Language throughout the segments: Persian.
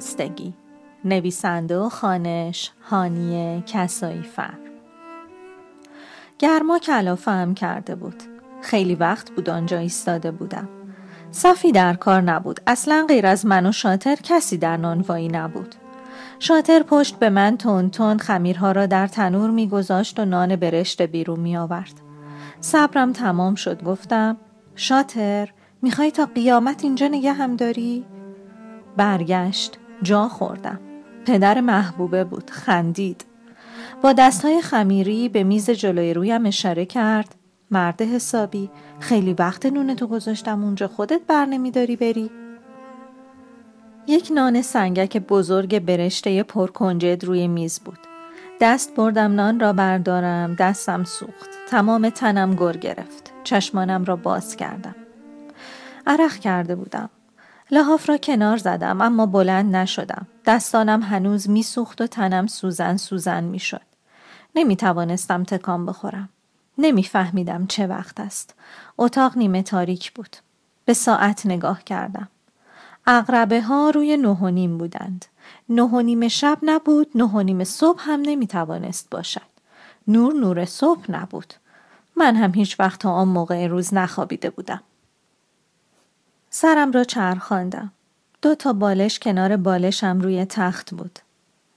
آهستگی نویسنده و خانش هانیه کسایی فر گرما کلافه هم کرده بود. خیلی وقت بود آنجا ایستاده بودم. صفی در کار نبود. اصلا غیر از من و شاتر کسی در نانوایی نبود. شاتر پشت به من تون تون خمیرها را در تنور میگذاشت و نان برشت بیرون می آورد. صبرم تمام شد. گفتم شاتر می‌خوای تا قیامت اینجا نگه هم داری؟ برگشت. جا خوردم. پدر محبوبه بود خندید. با دستهای خمیری به میز جلوی رویم اشاره کرد. مرد حسابی خیلی وقت نونتو گذاشتم اونجا خودت بر نمیداری بری. یک نان سنگک بزرگ برشته پرکنجد روی میز بود. دست بردم نان را بردارم دستم سوخت. تمام تنم گر گرفت. چشمانم را باز کردم. عرق کرده بودم. لحاف را کنار زدم اما بلند نشدم. دستانم هنوز میسوخت و تنم سوزن سوزن می‌شد. نمی توانستم تکان بخورم. نمیفهمیدم چه وقت است. اتاق نیمه تاریک بود. به ساعت نگاه کردم. اغربه ها روی نه و نیم بودند. نه و نیم شب نبود، نه و نیم صبح هم نمی توانست باشد. نور نور صبح نبود. من هم هیچ وقت تا آن موقع روز نخوابیده بودم. سرم را چرخاندم. دو تا بالش کنار بالشم روی تخت بود.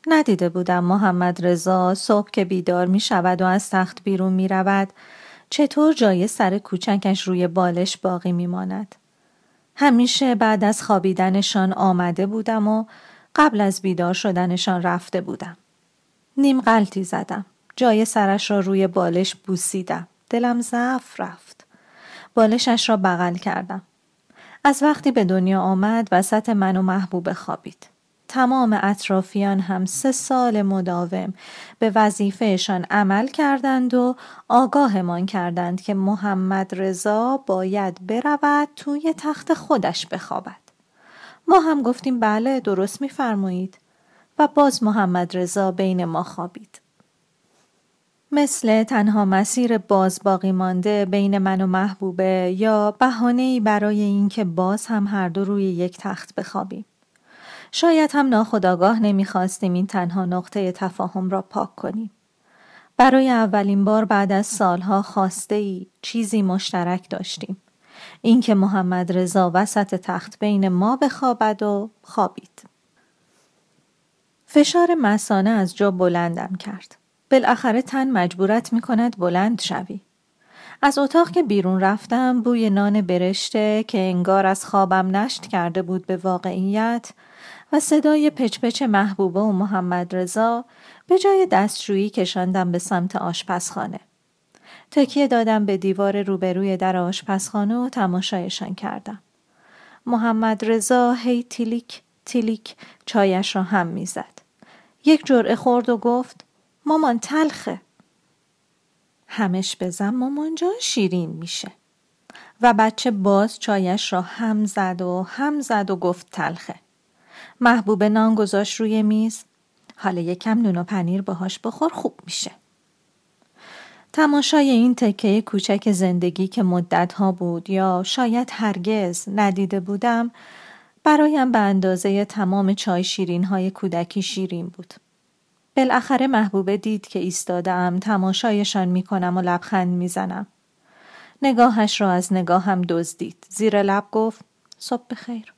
ندیده بودم محمد رضا صبح که بیدار می شود و از تخت بیرون می رود چطور جای سر کوچکش روی بالش باقی می ماند. همیشه بعد از خوابیدنشان آمده بودم و قبل از بیدار شدنشان رفته بودم. نیم غلطی زدم. جای سرش را روی بالش بوسیدم. دلم ضعف رفت. بالشش را بغل کردم. از وقتی به دنیا آمد وسط من و محبوب خوابید. تمام اطرافیان هم سه سال مداوم به وظیفهشان عمل کردند و آگاهمان کردند که محمد رضا باید برود توی تخت خودش بخوابد. ما هم گفتیم بله درست میفرمایید و باز محمد رضا بین ما خوابید. مثل تنها مسیر باز باقی مانده بین من و محبوبه یا بهانه برای اینکه باز هم هر دو روی یک تخت بخوابیم. شاید هم ناخداگاه نمی‌خواستیم این تنها نقطه تفاهم را پاک کنیم. برای اولین بار بعد از سالها خواسته ای چیزی مشترک داشتیم. اینکه محمد رضا وسط تخت بین ما بخوابد و خوابید. فشار مسانه از جا بلندم کرد. بالاخره تن مجبورت می کند بلند شوی. از اتاق که بیرون رفتم بوی نان برشته که انگار از خوابم نشت کرده بود به واقعیت و صدای پچپچ محبوبه و محمد رضا به جای دستشویی کشاندم به سمت آشپزخانه. تکیه دادم به دیوار روبروی در آشپزخانه و تماشایشان کردم. محمد رضا هی تیلیک تیلیک چایش را هم می‌زد. یک جرعه خورد و گفت مامان تلخه. همش بزن مامان جان شیرین میشه. و بچه باز چایش را هم زد و هم زد و گفت تلخه. محبوب نان گذاشت روی میز. حالا یکم نون و پنیر باهاش بخور خوب میشه. تماشای این تکه کوچک زندگی که مدتها بود یا شاید هرگز ندیده بودم برایم به اندازه تمام چای شیرین های کودکی شیرین بود. بالاخره محبوبه دید که ایستادم تماشایشان می کنم و لبخند می زنم. نگاهش را از نگاهم دزدید. زیر لب گفت صبح بخیر.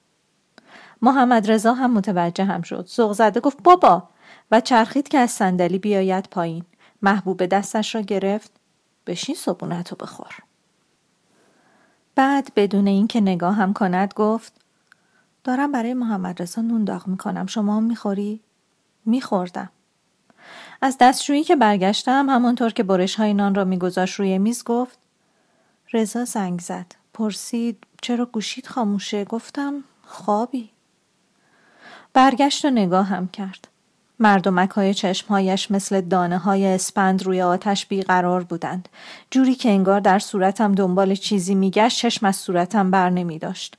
محمد رضا هم متوجه هم شد. سوق زده گفت بابا و چرخید که از صندلی بیاید پایین. محبوب دستش را گرفت بشین صبونتو بخور. بعد بدون اینکه نگاهم کند گفت دارم برای محمد رضا نون داغ می‌کنم شما هم می‌خوری؟ میخوردم. از دستشویی که برگشتم همانطور که برش های نان را میگذاشت روی میز گفت رضا زنگ زد. پرسید چرا گوشید خاموشه؟ گفتم خوابی. برگشت و نگاه هم کرد. مردمک های چشمهایش مثل دانه های اسپند روی آتش بیقرار بودند. جوری که انگار در صورتم دنبال چیزی میگشت چشم از صورتم بر نمی داشت.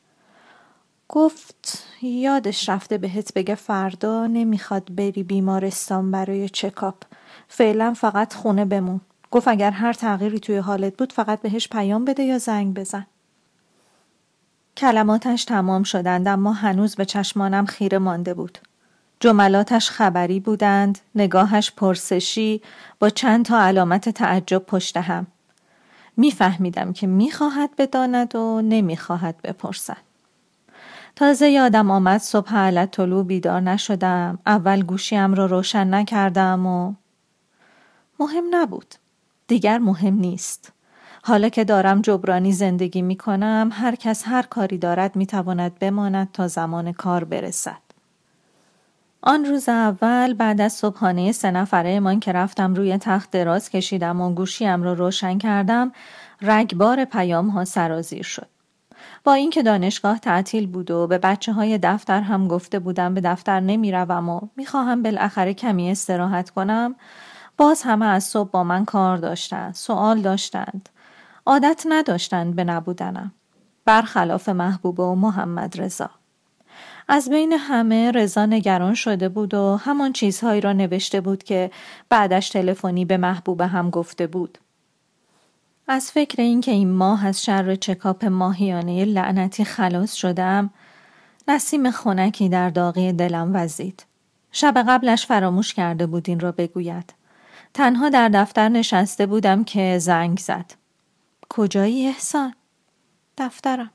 گفت یادش رفته بهت بگه فردا نمی‌خواد بری بیمارستان برای چکاپ. فعلا فقط خونه بمون. گفت اگر هر تغییری توی حالت بود فقط بهش پیام بده یا زنگ بزن. کلماتش تمام شدند اما هنوز به چشمانم خیره مانده بود. جملاتش خبری بودند، نگاهش پرسشی با چند تا علامت تعجب پشت هم. میفهمیدم که می‌خواهد بداند و نمی‌خواهد بپرسد. تازه یادم آمد صبح علت طلوع بیدار نشدم. اول گوشیم را روشن نکردم و مهم نبود. دیگر مهم نیست. حالا که دارم جبرانی زندگی می کنم هر کس هر کاری دارد می تواند بماند تا زمان کار برسد. آن روز اول بعد از صبحانه سه نفره من که رفتم روی تخت دراز کشیدم و گوشیم را روشن کردم رگبار پیام ها سرازیر شد. با اینکه دانشگاه تعطیل بود و به بچه های دفتر هم گفته بودم به دفتر نمی روم و می‌خواهم بالاخره کمی استراحت کنم باز همه از صبح با من کار داشتند سوال داشتند. عادت نداشتند به نبودنم. برخلاف محبوبه و محمد رضا. از بین همه رضا نگران شده بود و همان چیزهایی را نوشته بود که بعدش تلفنی به محبوبه هم گفته بود. از فکر اینکه این ماه از شر چکاپ ماهیانه لعنتی خلاص شدم نسیم خونکی در داغی دلم وزید. شب قبلش فراموش کرده بود این را بگوید. تنها در دفتر نشسته بودم که زنگ زد. کجایی احسان؟ دفترم.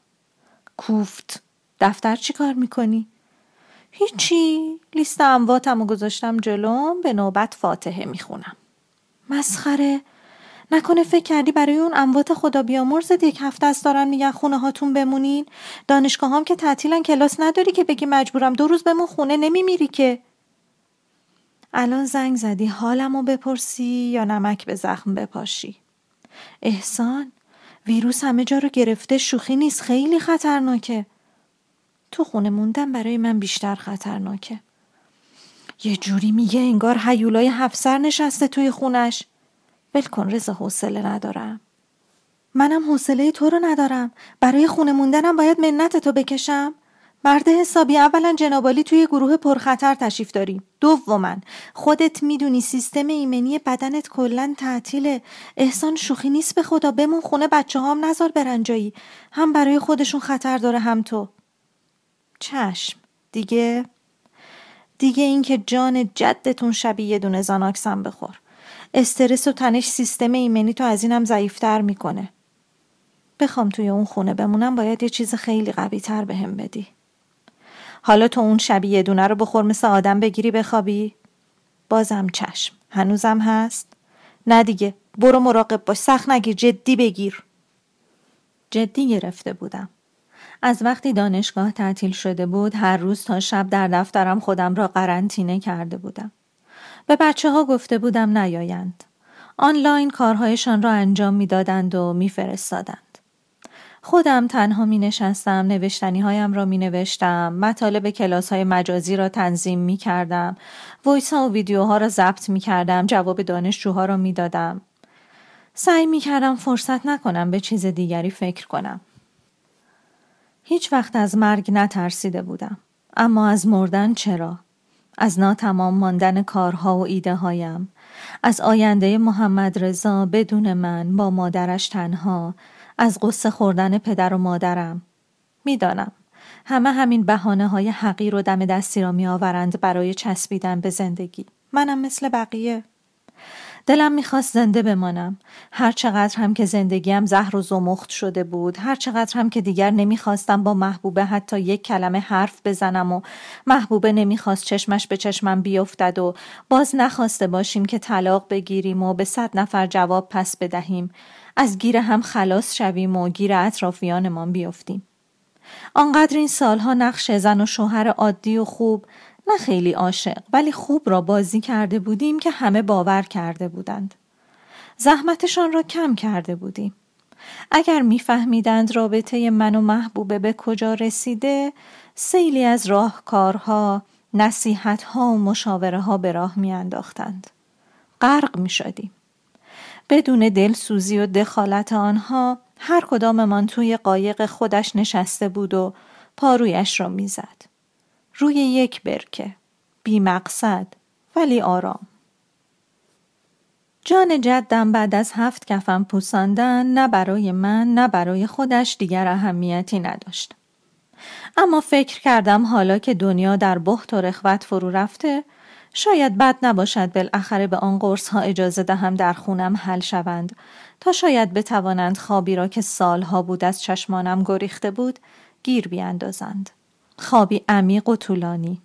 کوفت. دفتر چی کار می‌کنی؟ هیچی لیست امواتم و گذاشتم جلوم به نوبت فاتحه می‌خونم مسخره نکنه فکر کردی برای اون اموات خدا بیامرزد یک هفته است دارن میگن خونه هاتون بمونین. دانشگاه هم که تعطیلن کلاس نداری که بگی مجبورم دو روز بمون خونه نمیمیری که. الان زنگ زدی حالمو بپرسی یا نمک به زخم بپاشی؟ احسان ویروس همه جا رو گرفته شوخی نیست خیلی خطرناکه. تو خونه موندن برای من بیشتر خطرناکه. یه جوری میگه انگار هیولای هفسر نشسته توی خونش. ول کن رضا حوصله ندارم. منم حوصله تو رو ندارم. برای خونه موندنم باید منت تو بکشم. مرد حسابی اولا جنابالی توی گروه پرخطر تشریف داریم دوما خودت می‌دونی سیستم ایمنی بدنت کلا تعطیله. احسان شوخی نیست به خدا. بمون خونه بچه هام نزار برنجایی هم برای خودشون خطر داره هم تو. چشم. دیگه؟ دیگه اینکه جان جدتون شبیه یه دونه زاناکسم بخور. استرس و تنش سیستم ایمنی تو از اینم ضعیفتر می‌کنه. بخوام توی اون خونه بمونم باید یه چیز خیلی قوی تر بهم بدی. حالا تو اون شبیه یه دونه رو بخور مثل آدم بگیری بخوابی. بازم چشم. هنوزم هست؟ نه دیگه. برو مراقب باش. سخت نگیر. جدی بگیر. جدی گرفته بودم. از وقتی دانشگاه تعطیل شده بود هر روز تا شب در دفترم خودم را قرنطینه کرده بودم. به بچه ها گفته بودم نیایند. آنلاین کارهایشان را انجام می‌دادند و میفرستادند. خودم تنها می نشستم نوشتنی هایم را می نوشتم مطالب کلاس های مجازی را تنظیم می کردم ویس ها و ویدیوها را ضبط می کردم جواب دانشجوها را می دادم سعی می کردم فرصت نکنم به چیز دیگری فکر کنم هیچ وقت از مرگ نترسیده بودم اما از مردن چرا؟ از ناتمام ماندن کارها و ایده هایم از آینده محمد رضا بدون من با مادرش تنها. از قصه خوردن پدر و مادرم. می‌دانم. همه همین بحانه های حقیر و دم دستی را می آورند برای چسبیدن به زندگی. منم مثل بقیه. دلم می‌خواست زنده بمانم. هر چقدر هم که زندگیم زهر و زمخت شده بود هر چقدر هم که دیگر نمی‌خواستم با محبوبه حتی یک کلمه حرف بزنم و محبوبه نمی‌خواست چشمش به چشمم بیفتد و باز نخواسته باشیم که طلاق بگیریم و به صد نفر جواب پس بدهیم. از گیر هم خلاص شویم و گیر اطرافیانمان بیفتیم. آنقدر این سالها نقش زن و شوهر عادی و خوب نه خیلی عاشق ولی خوب را بازی کرده بودیم که همه باور کرده بودند. زحمتشان را کم کرده بودیم. اگر میفهمیدند رابطه من و محبوبه به کجا رسیده سیلی از راهکارها، نصیحتها و مشاوره ها به راه میانداختند. غرق می شدیم. بدون دلسوزی و دخالت آنها هر کداممان توی قایق خودش نشسته بود و پارویش را می‌زد. روی یک برکه بی مقصد ولی آرام جان جدم بعد از هفت کفم پوساندن نه برای من نه برای خودش دیگر اهمیتی نداشت. اما فکر کردم حالا که دنیا در بحت و رخوت فرو رفته شاید بد نباشد بالاخره به آن قرص ها اجازه دهم در خونم حل شوند تا شاید بتوانند خوابی را که سالها بود از چشمانم گریخته بود گیر بیاندازند. خوابی عمیق و طولانی.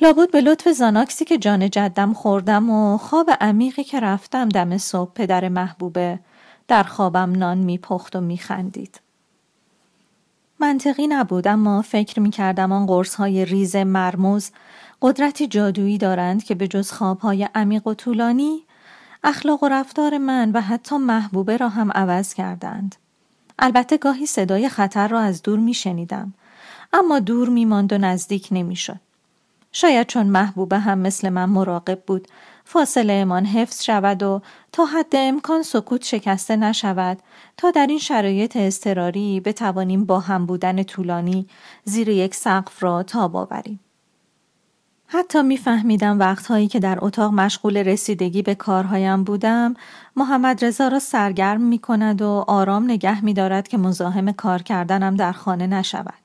لابد به لطف زاناکسی که جان جدم خوردم و خواب عمیقی که رفتم دم صبح پدر محبوبه. در خوابم نان میپخت و میخندید. منطقی نبود اما فکر می‌کردم آن قرص های ریز مرموز قدرتی جادویی دارند که به جز خوابهای عمیق و طولانی اخلاق و رفتار من و حتی محبوبه را هم عوض کردند. البته گاهی صدای خطر را از دور میشنیدم. اما دور میماند و نزدیک نمی‌شد. شاید چون محبوبه هم مثل من مراقب بود فاصله امان حفظ شود و تا حد امکان سکوت شکسته نشود تا در این شرایط اضطراری بتوانیم با هم بودن طولانی زیر یک سقف را تاب آوریم. حتی میفهمیدم وقتهایی که در اتاق مشغول رسیدگی به کارهایم بودم محمد رضا را سرگرم می کند و آرام نگه می دارد که مزاحم کار کردنم در خانه نشود.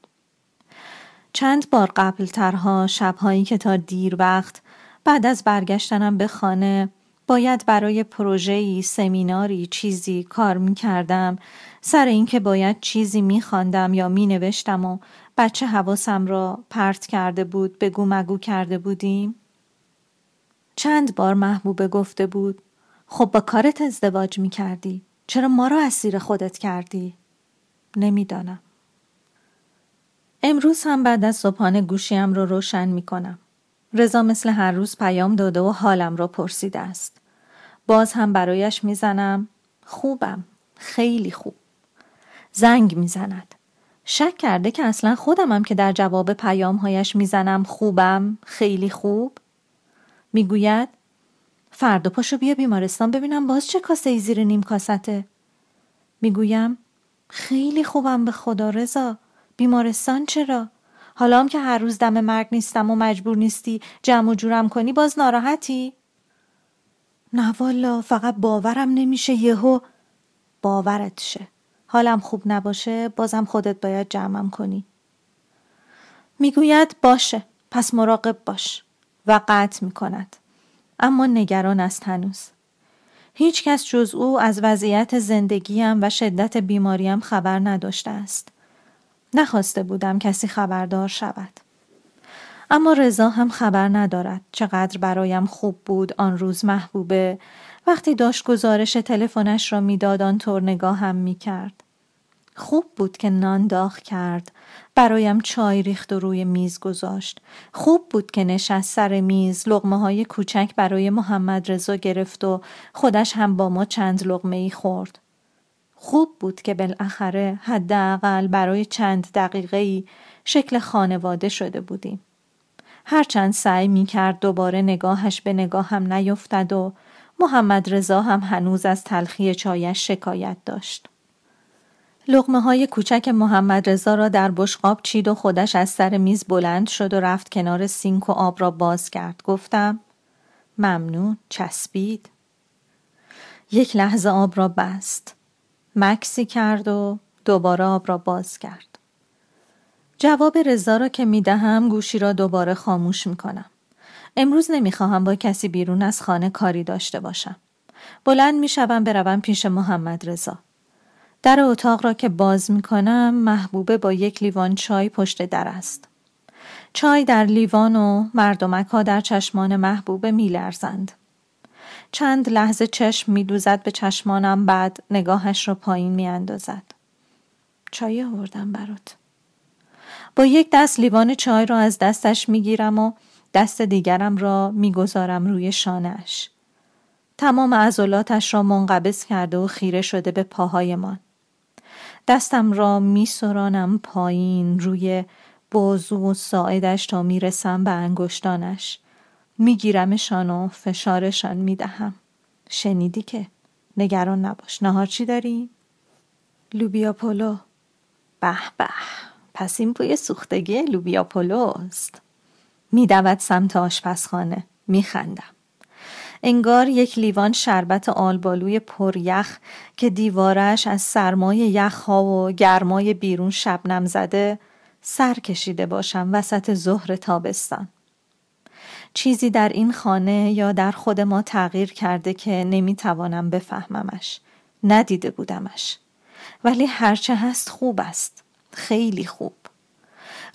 چند بار قبل ترها شبهایی که تا دیر وقت بعد از برگشتنم به خانه باید برای پروژه‌ای، سمیناری، چیزی کار می کردم سر اینکه باید چیزی می خواندم یا می نوشتم و بچه حواسم را پرت کرده بود بگو مگو کرده بودیم چند بار محبوبه گفته بود خب با کارت ازدواج می کردی چرا ما را اسیر خودت کردی؟ نمی‌دانم. امروز هم بعد از صبحانه گوشیم رو روشن می کنم. رضا مثل هر روز پیام داده و حالم را پرسیده است. باز هم برایش می‌زنم خوبم خیلی خوب. زنگ می‌زند. شک کرده که اصلا خودمم که در جواب پیامهایش می‌زنم خوبم خیلی خوب می‌گوید فردا پاشو بیا بیمارستان ببینم باز چه کاسه ای زیر نیم کاسته می‌گویم خیلی خوبم به خدا رضا بیمارستان چرا؟ حالا هم که هر روز دم مرگ نیستم و مجبور نیستی جمع و جورم کنی باز ناراحتی؟ نه والا فقط باورم نمیشه یهو باورت شه. حالم خوب نباشه بازم خودت باید جمعم کنی. می‌گوید باشه پس مراقب باش و قطع می‌کند. اما نگران است هنوز. هیچ کس جز او از وضعیت زندگیم و شدت بیماریم خبر نداشته است. نخواسته بودم کسی خبردار شود. اما رضا هم خبر ندارد چقدر برایم خوب بود آن روز محبوبه. وقتی داشت گزارش تلفنش را می‌داد آنطور نگاهم می‌کرد. خوب بود که نان داغ کرد. برایم چای ریخت و روی میز گذاشت. خوب بود که نشست سر میز. لغمه های کوچک برای محمد رضا گرفت و خودش هم با ما چند لغمه ای خورد. خوب بود که بالاخره حداقل برای چند دقیقه شکل خانواده شده بودیم. هرچند سعی می کرد دوباره نگاهش به نگاهم نیفتد و محمد رضا هم هنوز از تلخی چایش شکایت داشت. لغمه های کوچک محمد رضا را در بشقاب چید و خودش از سر میز بلند شد و رفت کنار سینک و آب را باز کرد. گفتم ممنون چسبید. یک لحظه آب را بست. مکسی کرد و دوباره آب را باز کرد. جواب رضا را که می دهم گوشی را دوباره خاموش می کنم. امروز نمی خواهم با کسی بیرون از خانه کاری داشته باشم. بلند می شوم بروم پیش محمد رضا. در اتاق را که باز می کنم محبوبه با یک لیوان چای پشت در است. چای در لیوان و مردمک ها در چشمان محبوبه می لرزند. چند لحظه چشم می دوزد به چشمانم بعد نگاهش را پایین می اندازد. چای آوردم برات. با یک دست لیوان چای را از دستش می گیرم و دست دیگرم را می گذارم روی شانش. تمام عضلاتش را منقبض کرده و خیره شده به پاهایمان. دستم را می سرانم پایین روی بازو و ساعدش تا می رسم به انگشتانش. میگیرمشان و فشارشان می‌دهم. شنیدی که نگران نباش. نهار چی داری؟ لوبیا پلو به به. پس این بوی سوختگی لوبیا پلو است میدود سمت آشپزخانه. میخندم. انگار یک لیوان شربت آلبالوی پر یخ که دیوارش از سرمای یخ ها و گرمای بیرون شبنم زده سر کشیده باشم وسط ظهر تابستان. چیزی در این خانه یا در خود ما تغییر کرده که نمی‌توانم بفهممش. ندیده بودمش. ولی هرچه هست خوب است. خیلی خوب.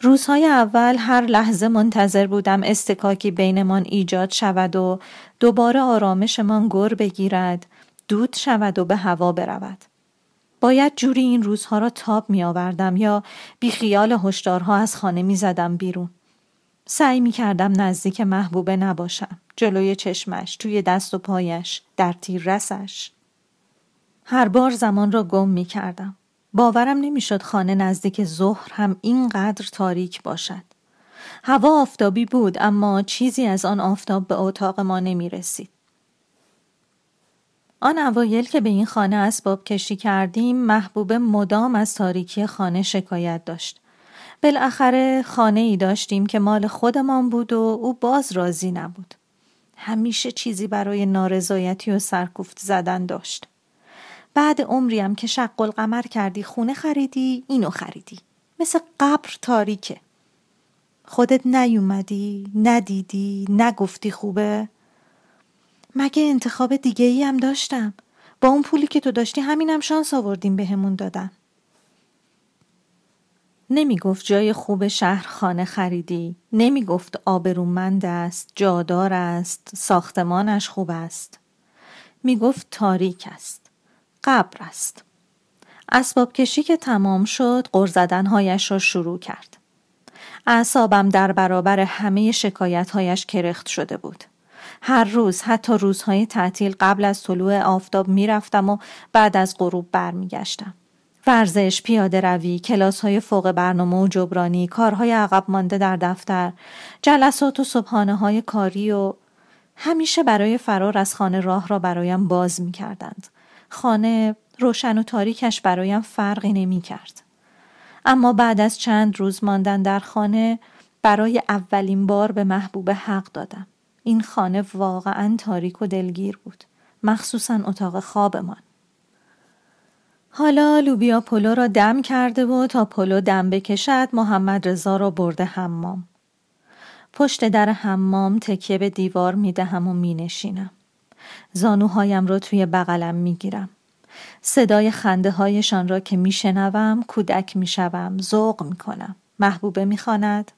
روزهای اول هر لحظه منتظر بودم استکاکی بینمان ایجاد شود و دوباره آرامشمان گر بگیرد دود شود و به هوا برود. باید جوری این روزها را تاب می آوردم یا بی خیال هشدارها از خانه می زدم بیرون. سعی می کردم نزدیک محبوبه نباشم. جلوی چشمش، توی دست و پایش، در تیر رسش. هر بار زمان را گم می کردم. باورم نمی‌شد خانه نزدیک ظهر هم اینقدر تاریک باشد. هوا آفتابی بود اما چیزی از آن آفتاب به اتاق ما نمی رسید. آن اوایل که به این خانه اسباب کشی کردیم محبوبه مدام از تاریکی خانه شکایت داشت. بالاخره خانه ای داشتیم که مال خودمان بود و او باز راضی نبود. همیشه چیزی برای نارضایتی و سرکوفت زدن داشت. بعد عمریم که شق القمر کردی خونه خریدی اینو خریدی. مثل قبر تاریکه. خودت نیومدی، ندیدی، نگفتی خوبه؟ مگه انتخاب دیگه ای هم داشتم؟ با اون پولی که تو داشتی همینم شانس آوردیم بهمون به دادن. نمی گفت جای خوب شهر خانه خریدی. نمی گفت آبرومند است جادار است ساختمانش خوب است. می گفت تاریک است قبر است. اسباب کشی که تمام شد قرزدنهایش را شروع کرد. اعصابم در برابر همه شکایتهایش کرخت شده بود. هر روز حتی روزهای تعطیل قبل از طلوع آفتاب می‌رفتم و بعد از غروب برمیگشتم. ورزش، پیاده روی، کلاس های فوق برنامه و جبرانی، کارهای عقب مانده در دفتر، جلسات و صبحانه های کاری و همیشه برای فرار از خانه راه را برایم باز می کردند. خانه روشن و تاریکش برایم فرقی نمی کرد. اما بعد از چند روز ماندن در خانه برای اولین بار به محبوب حق دادم. این خانه واقعا تاریک و دلگیر بود. مخصوصا اتاق خوابمان. حالا لوبیا پلو را دم کرده و تا پلو دم بکشد محمد رضا را برده حمام. پشت در حمام تکیه به دیوار می دهم و می نشینم. زانوهایم را توی بغلم می گیرم. صدای خنده هایشان را که می شنوم کودک می شوم ذوق می کنم. محبوبه می خاند.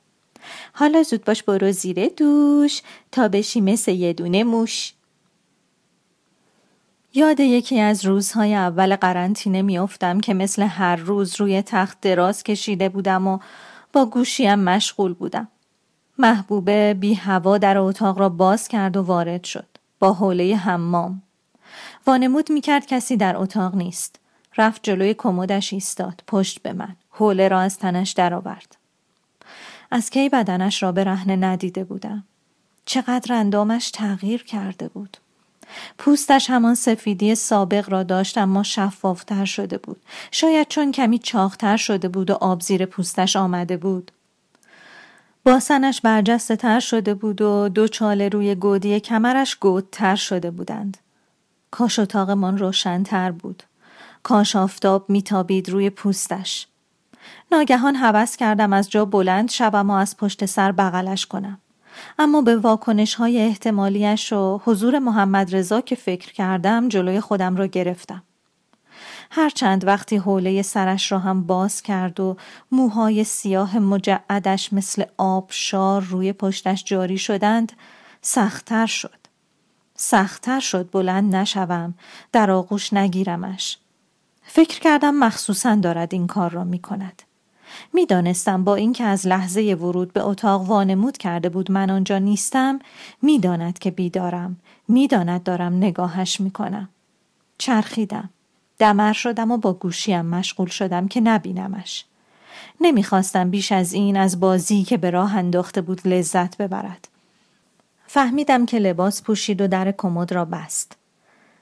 حالا زود باش برو زیر دوش تا بشی مثل یه دونه موش. یاد یکی از روزهای اول قرنطینه میافتم که مثل هر روز روی تخت دراز کشیده بودم و با گوشیم مشغول بودم. محبوبه بی هوا در اتاق را باز کرد و وارد شد. با حوله حمام. وانمود می کرد کسی در اتاق نیست. رفت جلوی کمدش ایستاد پشت به من حوله را از تنش درآورد از کی بدنش را به رهنه ندیده بودم چقدر اندامش تغییر کرده بود پوستش همان سفیدی سابق را داشت اما شفافتر شده بود. شاید چون کمی چاختر شده بود و آب زیر پوستش آمده بود. باسنش برجسته تر شده بود و دو چاله روی گودی کمرش گودتر شده بودند. کاش اتاقمان روشنتر بود. کاش آفتاب میتابید روی پوستش. ناگهان هوس کردم از جا بلند شوم و از پشت سر بغلش کنم. اما به واکنش های احتمالیش و حضور محمد رضا که فکر کردم جلوی خودم را گرفتم. هرچند وقتی حوله سرش را هم باز کرد و موهای سیاه مجعدش مثل آبشار روی پشتش جاری شدند سختتر شد. سختتر شد بلند نشوم در آغوش نگیرمش. فکر کردم مخصوصا دارد این کار را می کند. می‌دانستم با اینکه از لحظه ورود به اتاق وانمود کرده بود من آنجا نیستم می‌داند که بیدارم. می‌داند دارم نگاهش می‌کنم. چرخیدم. دمر شدم و با گوشیم مشغول شدم که نبینمش. نمی‌خواستم بیش از این از بازی که به راه انداخته بود لذت ببرد. فهمیدم که لباس پوشید و در کمد را بست.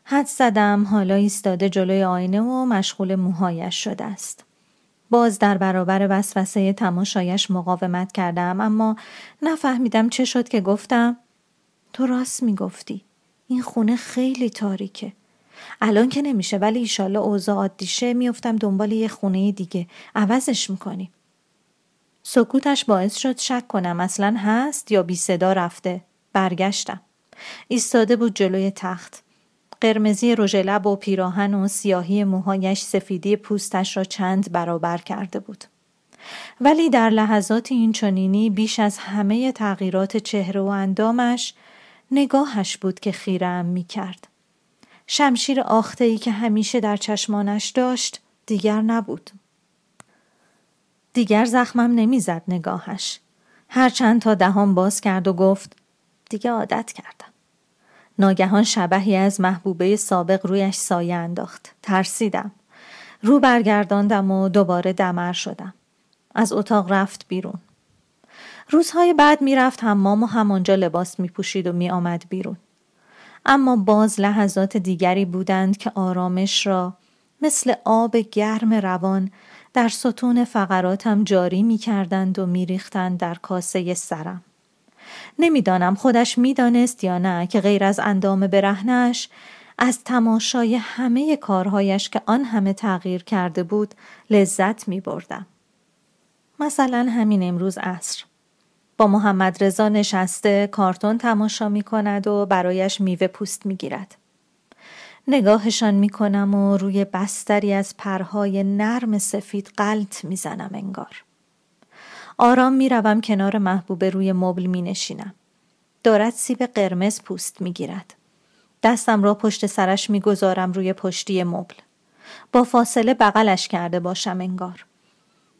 حد زدم حالا ایستاده جلوی آینه و مشغول موهایش شده است. باز در برابر وسوسه تماشایش مقاومت کردم اما نفهمیدم چه شد که گفتم تو راست می‌گفتی. این خونه خیلی تاریکه. الان که نمیشه ولی ایشالا اوضاع عادیشه میفتم دنبال یه خونه دیگه. عوضش می‌کنیم. سکوتش باعث شد شک کنم اصلا هست یا بی صدا رفته. برگشتم. ایستاده بود جلوی تخت. قرمزی رژ لب و پیراهن و سیاهی موهایش سفیدی پوستش را چند برابر کرده بود. ولی در لحظات این چنینی بیش از همه تغییرات چهره و اندامش نگاهش بود که خیرم می کرد. شمشیر آخته ای که همیشه در چشمانش داشت دیگر نبود. دیگر زخمم نمی‌زد نگاهش. هرچند تا دهان باز کرد و گفت دیگه عادت کردم. ناگهان شبهی از محبوبه سابق رویش سایه انداخت. ترسیدم. رو برگرداندم و دوباره دمر شدم. از اتاق رفت بیرون. روزهای بعد می‌رفت حمام و همانجا لباس می پوشید و می آمد بیرون. اما باز لحظات دیگری بودند که آرامش را مثل آب گرم روان در ستون فقراتم جاری می کردند و می ریختند در کاسه سرم. نمی‌دانم خودش می‌دانست یا نه که غیر از اندام برهنش از تماشای همه کارهایش که آن همه تغییر کرده بود لذت می بردم. مثلا همین امروز عصر. با محمد رضا نشسته کارتون تماشا می کند و برایش میوه پوست می گیرد. نگاهشان می کنم و روی بستری از پرهای نرم سفید قلط می زنم انگار. آرام می روم کنار محبوبه روی مبل می نشینم. دارد سیب قرمز پوست می گیرد. دستم را پشت سرش می گذارم روی پشتی مبل. با فاصله بغلش کرده باشم انگار.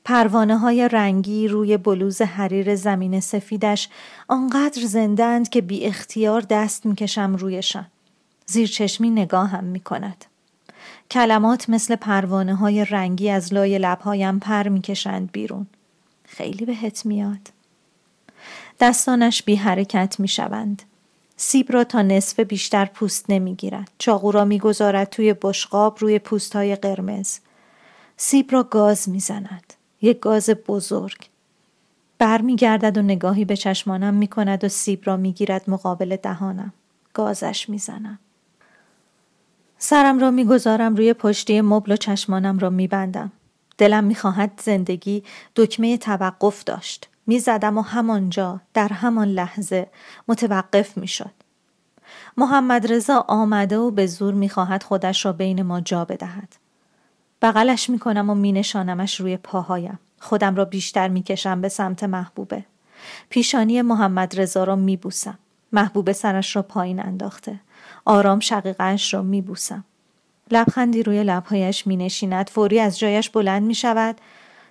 پروانه های رنگی روی بلوز حریر زمین سفیدش آنقدر زندند که بی اختیار دست می‌کشم رویشان. زیر چشمی نگاهم می کند. کلمات مثل پروانه های رنگی از لای لبهایم پر می‌کشند بیرون. خیلی بهت میاد دستانش بی حرکت می شوند. سیب را تا نصف بیشتر پوست نمی گیرد. چاقو را می گذارد توی بشقاب روی پوست های قرمز. سیب را گاز می زند. یک گاز بزرگ. بر می گردد و نگاهی به چشمانم می کند و سیب را می گیرد مقابل دهانم. گازش می زنم. سرم را می گذارم روی پشتی مبل و چشمانم را می بندم. دلم می‌خواهد زندگی دکمه توقف داشت. می‌زدم و همانجا در همان لحظه متوقف می‌شد. محمد رضا آمده و به زور می‌خواهد خودش را بین ما جا بدهد. بغلش می‌کنم و مینشانمش روی پاهایم. خودم را بیشتر می‌کشم به سمت محبوبه. پیشانی محمد رضا را میبوسم. محبوبه سرش را پایین انداخته. آرام شقیقش را میبوسم. لبخندی روی لبهایش می نشیند فوری از جایش بلند می شود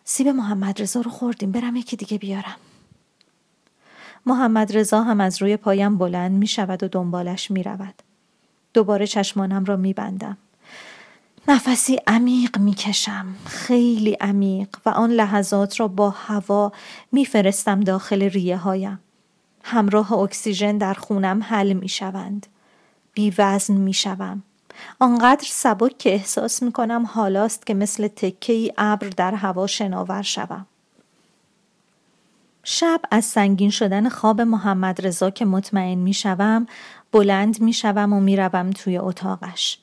سیب محمد رضا رو خوردیم برم یکی دیگه بیارم. محمد رضا هم از روی پایم بلند می شود و دنبالش می رود دوباره چشمانم را می بندم نفسی عمیق می‌کشم خیلی عمیق و آن لحظات را با هوا میفرستم داخل ریه هایم همراه اکسیژن در خونم حل می‌شوند. بی وزن می‌شوم. آنقدر سبک که احساس می‌کنم حالاست که مثل تکه ای ابر در هوا شناور شوم شب از سنگین شدن خواب محمد رضا که مطمئن می‌شوم بلند می‌شوم و می‌روم توی اتاقش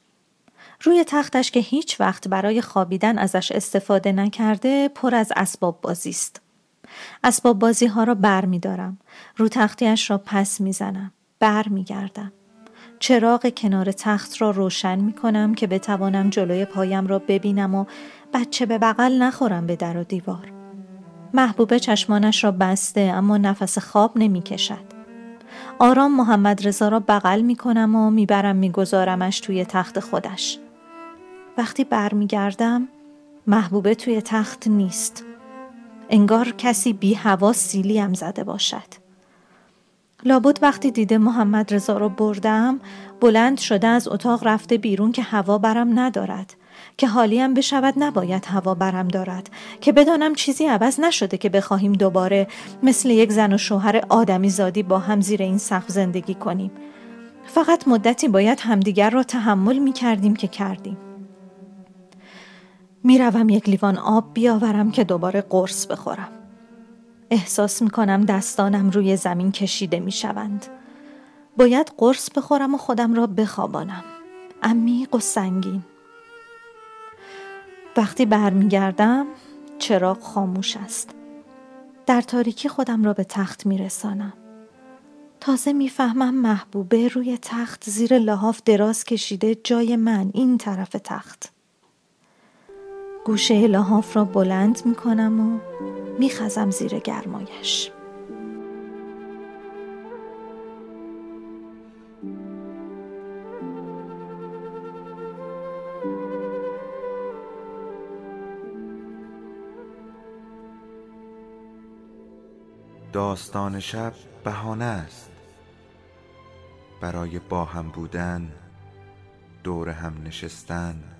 روی تختش که هیچ وقت برای خوابیدن ازش استفاده نکرده پر از اسباب بازی است. اسباب بازی ها را بر می دارم. رو تختیش را پس می زنم. بر می. چراغ کنار تخت را روشن می کنم که بتوانم جلوی پایم را ببینم و بچه به بغل نخورم به در و دیوار. محبوبه چشمانش را بسته اما نفس خواب نمی کشد. آرام محمد رضا را بغل می کنم و می‌برم میگذارمش توی تخت خودش. وقتی برمیگردم محبوبه توی تخت نیست انگار کسی بی هوا سیلیم زده باشد لابد وقتی دیده محمد رضا رو بردم بلند شده از اتاق رفته بیرون که هوا برم ندارد. که حالیم بشود نباید هوا برم دارد. که بدانم چیزی عوض نشده که بخواهیم دوباره مثل یک زن و شوهر آدمی زادی با هم زیر این سقف زندگی کنیم. فقط مدتی باید همدیگر را تحمل می کردیم که کردیم. می‌روم یک لیوان آب بیاورم که دوباره قرص بخورم. احساس می کنم دستانم روی زمین کشیده می شوند. باید قرص بخورم و خودم را بخوابانم. عمیق و سنگین. وقتی برمیگردم چراغ خاموش است. در تاریکی خودم را به تخت می رسانم. تازه می‌فهمم محبوبه روی تخت زیر لحاف دراز کشیده جای من این طرف تخت. گوشه لحاف را بلند می کنم و می خزم زیر گرمایش. داستان شب بهانه است. برای با هم بودن دور هم نشستن.